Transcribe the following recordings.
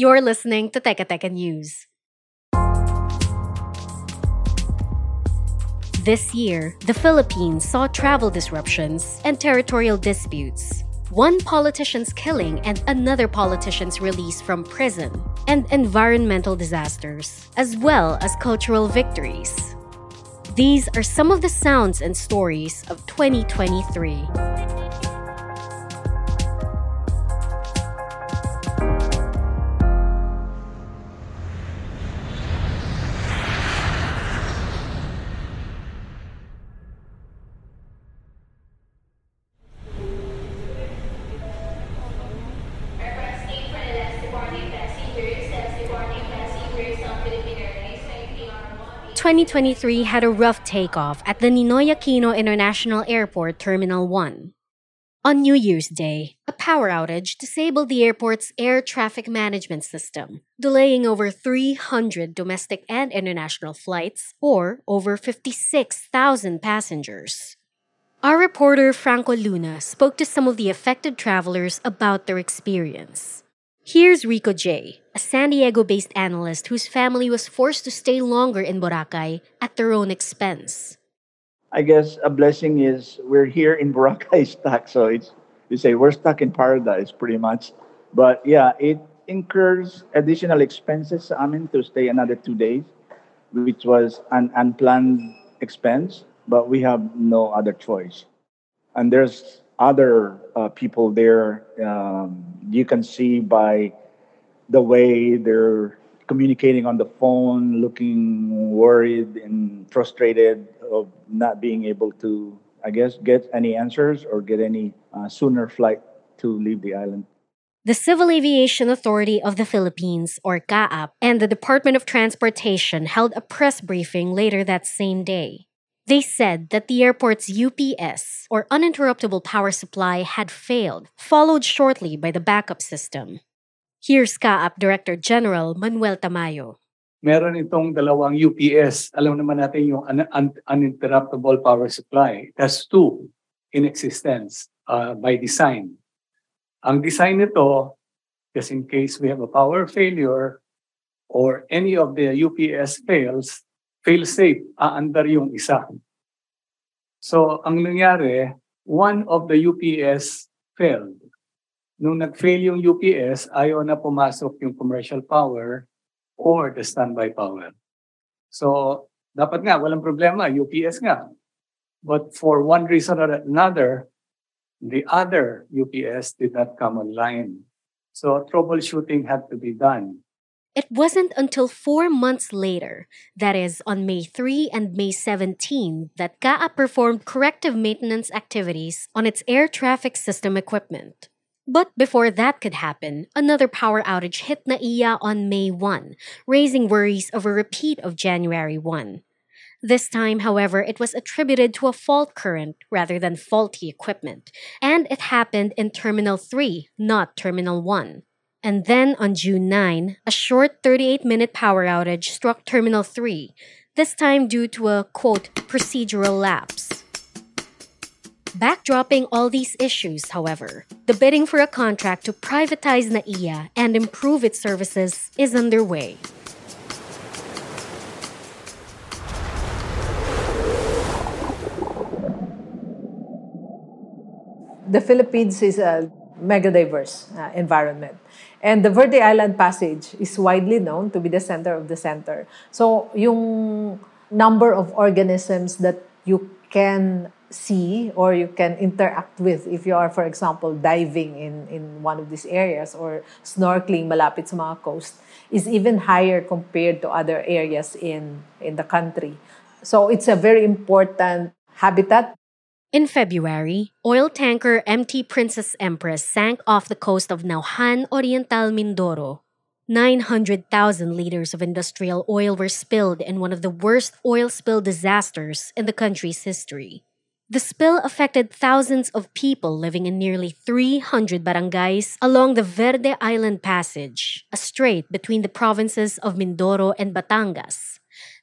You're listening to Teka Teka News. This year, the Philippines saw travel disruptions and territorial disputes. One politician's killing and another politician's release from prison, and environmental disasters, as well as cultural victories. These are some of the sounds and stories of 2023. Twenty twenty three had a rough takeoff at the Ninoy Aquino International Airport Terminal 1. On New Year's Day, a power outage disabled the airport's air traffic management system, delaying over 300 domestic and international flights, or over 56,000 passengers. Our reporter Franco Luna spoke to some of the affected travelers about their experience. Here's Rico J., a San Diego based analyst whose family was forced to stay longer in Boracay at their own expense. I guess a blessing is we're here in Boracay stuck. So it's you say we're stuck in paradise pretty much. But yeah, it incurs additional expenses I mean to stay another two days, which was an unplanned expense, but we have no other choice. And there's other uh, people there. Um, you can see by the way they're communicating on the phone, looking worried and frustrated of not being able to, I guess, get any answers or get any uh, sooner flight to leave the island. The Civil Aviation Authority of the Philippines, or CAAP, and the Department of Transportation held a press briefing later that same day. They said that the airport's UPS, or uninterruptible power supply, had failed, followed shortly by the backup system. Here's CAAP Director General Manuel Tamayo. Meron itong dalawang UPS. Alam naman natin yung un- un- uninterruptible power supply. It has two in existence uh, by design. Ang design nito, just in case we have a power failure or any of the UPS fails, fail safe, aandar yung isa. So, ang nangyari, one of the UPS failed. Nung nag-fail yung UPS, ayaw na pumasok yung commercial power or the standby power. So, dapat nga, walang problema, UPS nga. But for one reason or another, the other UPS did not come online. So, troubleshooting had to be done. It wasn't until four months later, that is, on May 3 and May 17, that CAA performed corrective maintenance activities on its air traffic system equipment. But before that could happen, another power outage hit NAIA on May 1, raising worries of a repeat of January 1. This time, however, it was attributed to a fault current rather than faulty equipment, and it happened in Terminal 3, not Terminal 1. And then on June 9, a short 38 minute power outage struck Terminal 3, this time due to a quote, procedural lapse. Backdropping all these issues, however, the bidding for a contract to privatize NAIA and improve its services is underway. the Philippines is a mega diverse uh, environment. And the Verde Island Passage is widely known to be the center of the center. So, yung number of organisms that you can see or you can interact with if you are, for example, diving in, in one of these areas or snorkeling malapit sa mga coast is even higher compared to other areas in, in the country. So it's a very important habitat. In February, oil tanker MT Princess Empress sank off the coast of Naujan Oriental Mindoro. 900,000 liters of industrial oil were spilled in one of the worst oil spill disasters in the country's history. The spill affected thousands of people living in nearly 300 barangays along the Verde Island Passage, a strait between the provinces of Mindoro and Batangas.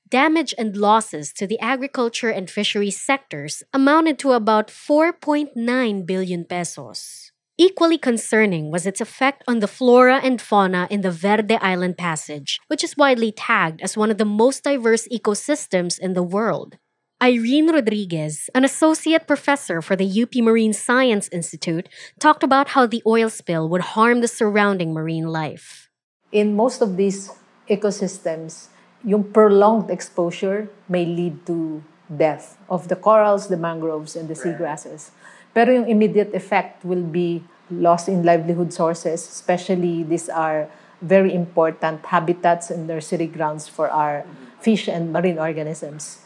Damage and losses to the agriculture and fisheries sectors amounted to about 4.9 billion pesos. Equally concerning was its effect on the flora and fauna in the Verde Island Passage, which is widely tagged as one of the most diverse ecosystems in the world. Irene Rodriguez, an associate professor for the UP Marine Science Institute, talked about how the oil spill would harm the surrounding marine life. In most of these ecosystems, yung prolonged exposure may lead to death of the corals, the mangroves, and the seagrasses. Pero yung immediate effect will be loss in livelihood sources, especially these are very important habitats and nursery grounds for our fish and marine organisms.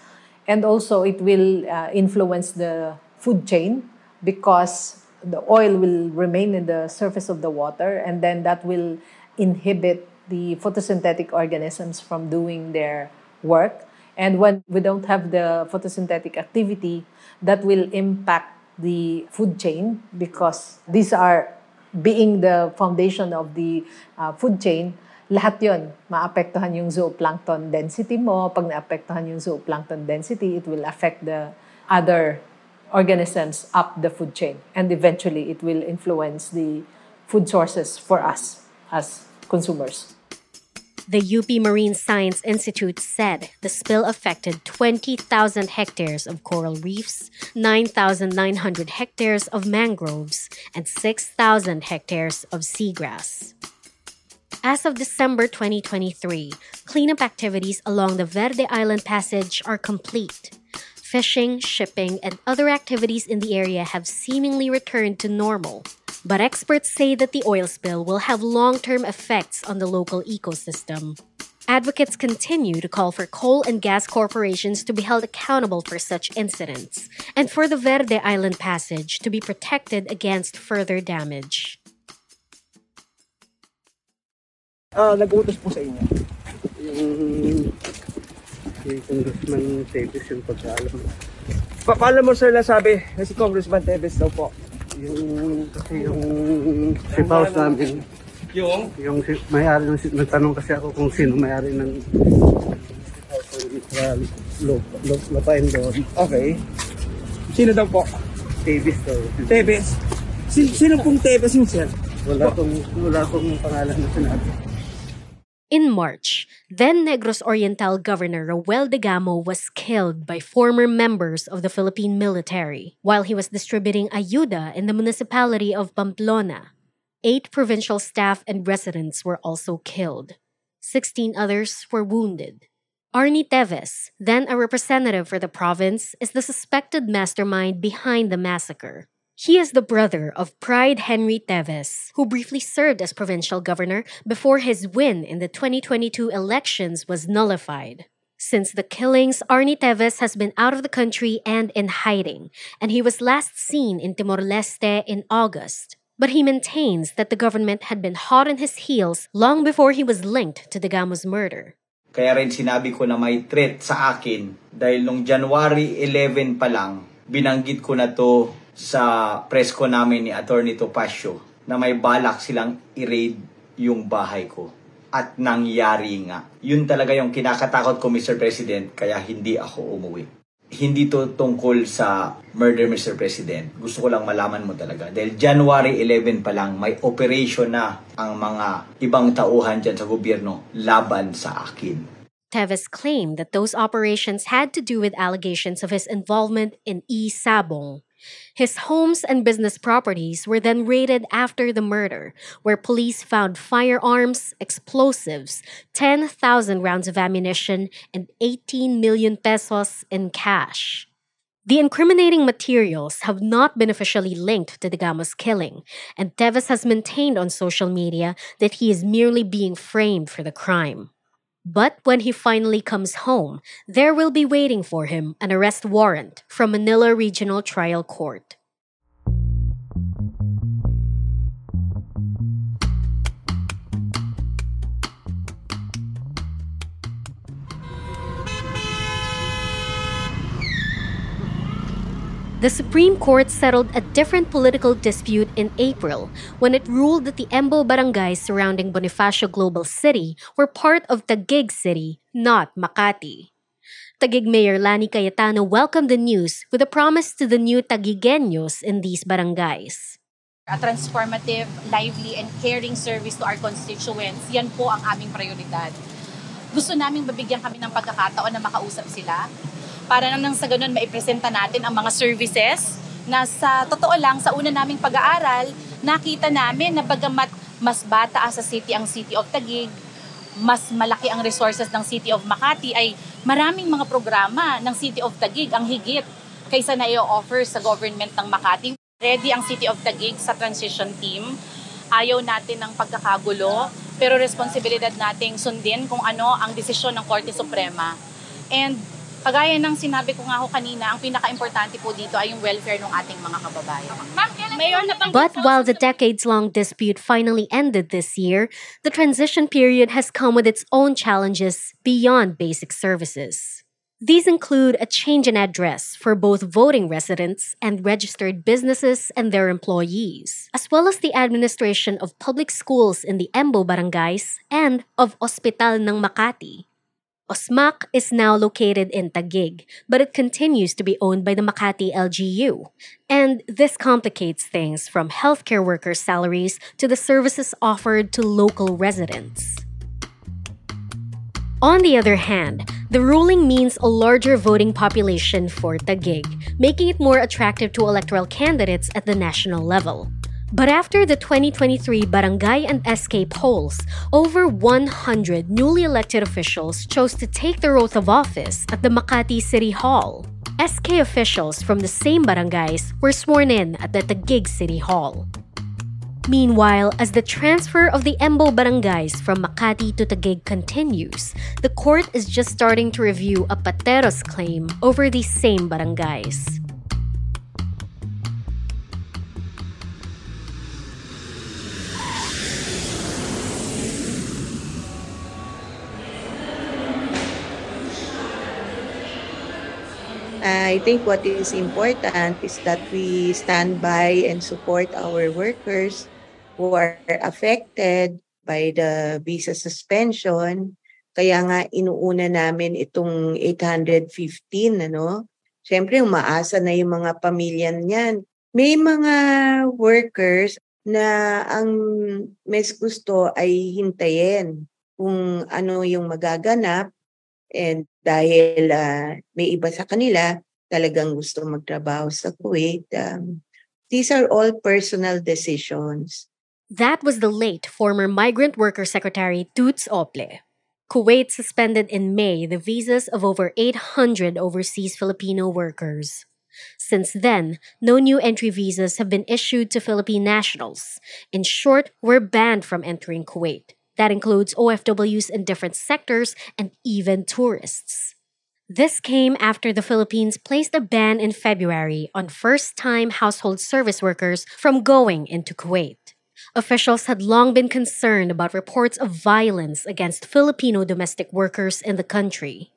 And also, it will uh, influence the food chain because the oil will remain in the surface of the water, and then that will inhibit the photosynthetic organisms from doing their work. And when we don't have the photosynthetic activity, that will impact the food chain because these are being the foundation of the uh, food chain lahat yon maapektuhan yung zooplankton density mo. Pag naapektuhan yung zooplankton density, it will affect the other organisms up the food chain. And eventually, it will influence the food sources for us as consumers. The UP Marine Science Institute said the spill affected 20,000 hectares of coral reefs, 9,900 hectares of mangroves, and 6,000 hectares of seagrass. As of December 2023, cleanup activities along the Verde Island Passage are complete. Fishing, shipping, and other activities in the area have seemingly returned to normal. But experts say that the oil spill will have long term effects on the local ecosystem. Advocates continue to call for coal and gas corporations to be held accountable for such incidents and for the Verde Island Passage to be protected against further damage. uh, nag-utos po sa inyo? Yung, yung Congressman Davis yung pagkaalam. Pa paano mo sir nasabi na si Congressman Teves daw po? Yung, yung safe house namin, Yung? yung may-ari ng, nagtanong kasi ako kung sino may-ari ng safe house lupain doon. Okay. Sino daw po? Davis daw. Tevez? Si sino pong Tevez yung sir? Wala kong, wala kong pangalan na sinabi. In March, then Negros Oriental Governor Roel Degamo was killed by former members of the Philippine military while he was distributing ayuda in the municipality of Pamplona. Eight provincial staff and residents were also killed. Sixteen others were wounded. Arnie Teves, then a representative for the province, is the suspected mastermind behind the massacre. He is the brother of Pride Henry Teves, who briefly served as provincial governor before his win in the 2022 elections was nullified. Since the killings, Arnie Teves has been out of the country and in hiding, and he was last seen in Timor Leste in August. But he maintains that the government had been hot on his heels long before he was linked to Degamo's murder. Kaya rin sinabi ko na may threat sa akin dahil nung January 11 pa lang, binanggit ko na to sa press ko namin ni Attorney Topacio na may balak silang i-raid yung bahay ko. At nangyari nga. Yun talaga yung kinakatakot ko, Mr. President, kaya hindi ako umuwi. Hindi to tungkol sa murder, Mr. President. Gusto ko lang malaman mo talaga. Dahil January 11 pa lang, may operation na ang mga ibang tauhan dyan sa gobyerno laban sa akin. Teves claimed that those operations had to do with allegations of his involvement in E. Sabong, His homes and business properties were then raided after the murder, where police found firearms, explosives, 10,000 rounds of ammunition, and 18 million pesos in cash. The incriminating materials have not been officially linked to Degamo's killing, and Teves has maintained on social media that he is merely being framed for the crime. But when he finally comes home, there will be waiting for him an arrest warrant from Manila Regional Trial Court. The Supreme Court settled a different political dispute in April when it ruled that the Embo barangays surrounding Bonifacio Global City were part of Taguig City, not Makati. Taguig Mayor Lani Cayetano welcomed the news with a promise to the new Taguigueños in these barangays. A transformative, lively, and caring service to our constituents, yan po ang aming prioridad. Gusto naming mabigyan kami ng pagkakataon na makausap sila, para nang sa ganun maipresenta natin ang mga services na sa totoo lang, sa una naming pag-aaral, nakita namin na bagamat mas bata sa city ang City of Taguig, mas malaki ang resources ng City of Makati ay maraming mga programa ng City of Taguig ang higit kaysa na i-offer sa government ng Makati. Ready ang City of Taguig sa transition team. Ayaw natin ng pagkakagulo, pero responsibilidad nating sundin kung ano ang desisyon ng Korte Suprema. And Kagaya ng sinabi ko nga ho kanina, ang pinaka-importante po dito ay yung welfare ng ating mga kababayan. But while the decades-long dispute finally ended this year, the transition period has come with its own challenges beyond basic services. These include a change in address for both voting residents and registered businesses and their employees, as well as the administration of public schools in the Embo barangays and of Hospital ng Makati. OsMak is now located in Taguig, but it continues to be owned by the Makati LGU. And this complicates things from healthcare workers' salaries to the services offered to local residents. On the other hand, the ruling means a larger voting population for Taguig, making it more attractive to electoral candidates at the national level. But after the 2023 Barangay and SK polls, over 100 newly elected officials chose to take their oath of office at the Makati City Hall. SK officials from the same barangays were sworn in at the Taguig City Hall. Meanwhile, as the transfer of the Embo barangays from Makati to Taguig continues, the court is just starting to review a Pateros claim over these same barangays. I think what is important is that we stand by and support our workers who are affected by the visa suspension. Kaya nga inuuna namin itong 815 ano. Siyempre umaasa na yung mga pamilya niyan. May mga workers na ang mes gusto ay hintayin kung ano yung magaganap And dahil uh, may iba sa kanila talagang gusto magtrabaho sa Kuwait, um, these are all personal decisions. That was the late former Migrant Worker Secretary Toots Ople. Kuwait suspended in May the visas of over 800 overseas Filipino workers. Since then, no new entry visas have been issued to Philippine nationals. In short, we're banned from entering Kuwait. That includes OFWs in different sectors and even tourists. This came after the Philippines placed a ban in February on first time household service workers from going into Kuwait. Officials had long been concerned about reports of violence against Filipino domestic workers in the country.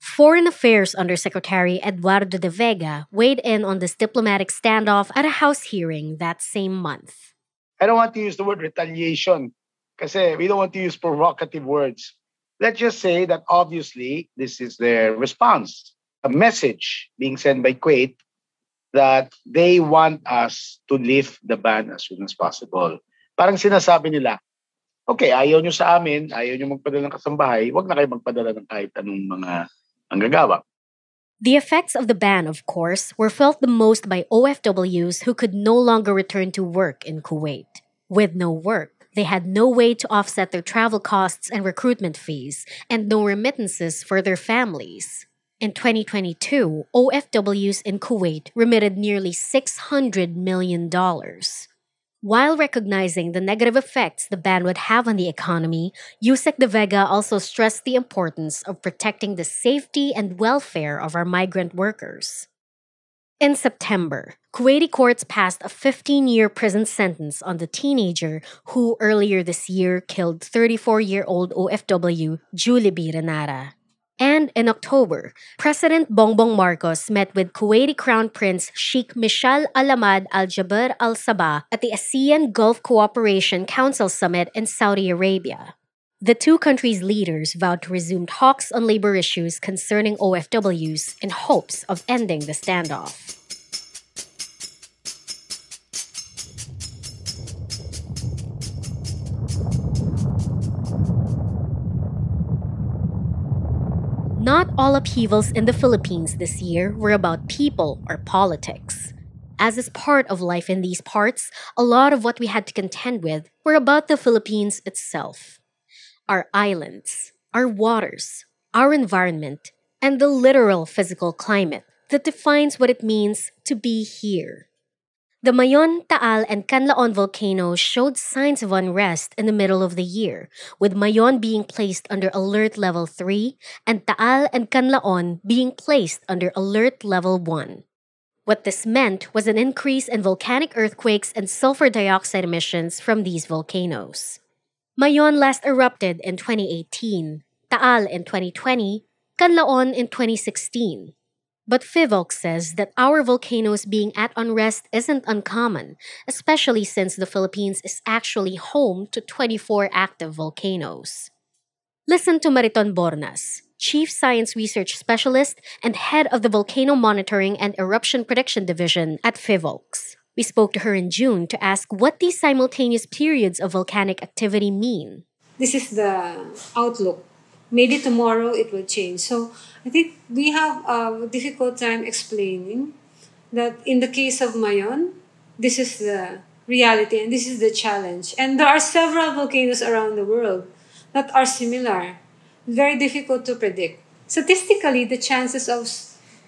Foreign Affairs Undersecretary Eduardo de Vega weighed in on this diplomatic standoff at a House hearing that same month. I don't want to use the word retaliation Kasi we don't want to use provocative words. Let's just say that obviously this is their response. A message being sent by Kuwait that they want us to lift the ban as soon as possible. Parang sinasabi nila, okay, ayaw nyo sa amin, ayaw nyo magpadala ng kasambahay, wag na kayo magpadala ng kahit anong mga anggagawa. The effects of the ban, of course, were felt the most by OFWs who could no longer return to work in Kuwait. With no work, they had no way to offset their travel costs and recruitment fees, and no remittances for their families. In 2022, OFWs in Kuwait remitted nearly $600 million. While recognizing the negative effects the ban would have on the economy, Yusek de Vega also stressed the importance of protecting the safety and welfare of our migrant workers. In September, Kuwaiti courts passed a 15 year prison sentence on the teenager who earlier this year killed 34 year old OFW Jullebee Ranara. And in October, President Bongbong Marcos met with Kuwaiti Crown Prince Sheikh Mishal Al-Ahmad Al-Jaber Al-Sabah at the ASEAN Gulf Cooperation Council Summit in Saudi Arabia. The two countries' leaders vowed to resume talks on labor issues concerning OFWs in hopes of ending the standoff. Not all upheavals in the Philippines this year were about people or politics. As is part of life in these parts, a lot of what we had to contend with were about the Philippines itself. Our islands, our waters, our environment, and the literal physical climate that defines what it means to be here. The Mayon, Taal, and Canlaon volcanoes showed signs of unrest in the middle of the year, with Mayon being placed under Alert Level 3 and Taal and Canlaon being placed under Alert Level 1. What this meant was an increase in volcanic earthquakes and sulfur dioxide emissions from these volcanoes. Mayon last erupted in 2018, Taal in 2020, Canlaon in 2016. But Phivolcs says that our volcanoes being at unrest isn't uncommon, especially since the Philippines is actually home to 24 active volcanoes. Listen to Mariton Bornas, Chief Science Research Specialist and Head of the Volcano Monitoring and Eruption Prediction Division at Phivolcs. We spoke to her in June to ask what these simultaneous periods of volcanic activity mean. This is the outlook. Maybe tomorrow it will change. So I think we have a difficult time explaining that in the case of Mayon, this is the reality and this is the challenge. And there are several volcanoes around the world that are similar. Very difficult to predict. Statistically, the chances of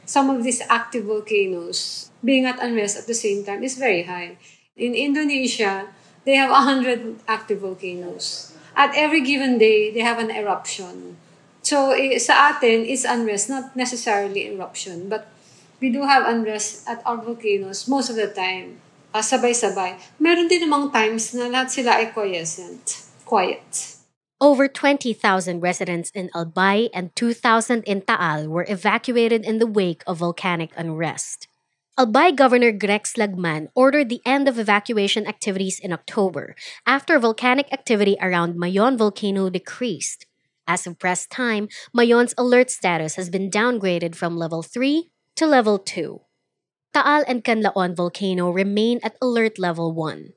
some of these active volcanoes being at unrest at the same time is very high. In Indonesia, they have 100 active volcanoes. At every given day, they have an eruption. So eh, sa atin, it's unrest, not necessarily eruption. But we do have unrest at our volcanoes most of the time. Uh, sabay-sabay. Meron din namang times na lahat sila ay quiescent. Quiet. Over 20,000 residents in Albay and 2,000 in Taal were evacuated in the wake of volcanic unrest. Albay Governor Grex Lagman ordered the end of evacuation activities in October after volcanic activity around Mayon volcano decreased. As of press time, Mayon's alert status has been downgraded from level 3 to level 2. Taal and Canlaon volcano remain at alert level 1.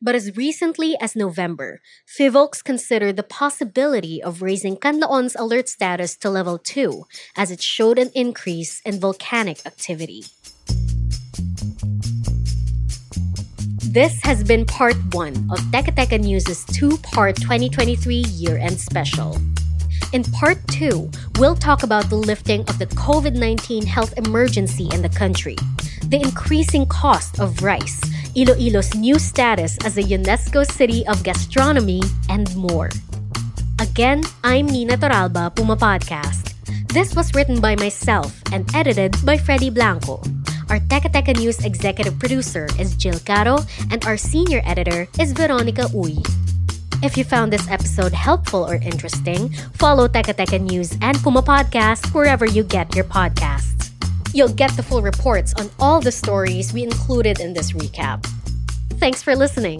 But as recently as November, Phivolcs considered the possibility of raising Canlaon's alert status to level 2 as it showed an increase in volcanic activity. This has been part 1 of Teka News' two-part 2023 year-end special. In part two, we'll talk about the lifting of the COVID 19 health emergency in the country, the increasing cost of rice, Iloilo's new status as a UNESCO City of Gastronomy, and more. Again, I'm Nina Toralba, Puma Podcast. This was written by myself and edited by Freddy Blanco. Our Teka News executive producer is Jill Caro, and our senior editor is Veronica Uy. If you found this episode helpful or interesting, follow Teka News and Puma Podcast wherever you get your podcasts. You'll get the full reports on all the stories we included in this recap. Thanks for listening.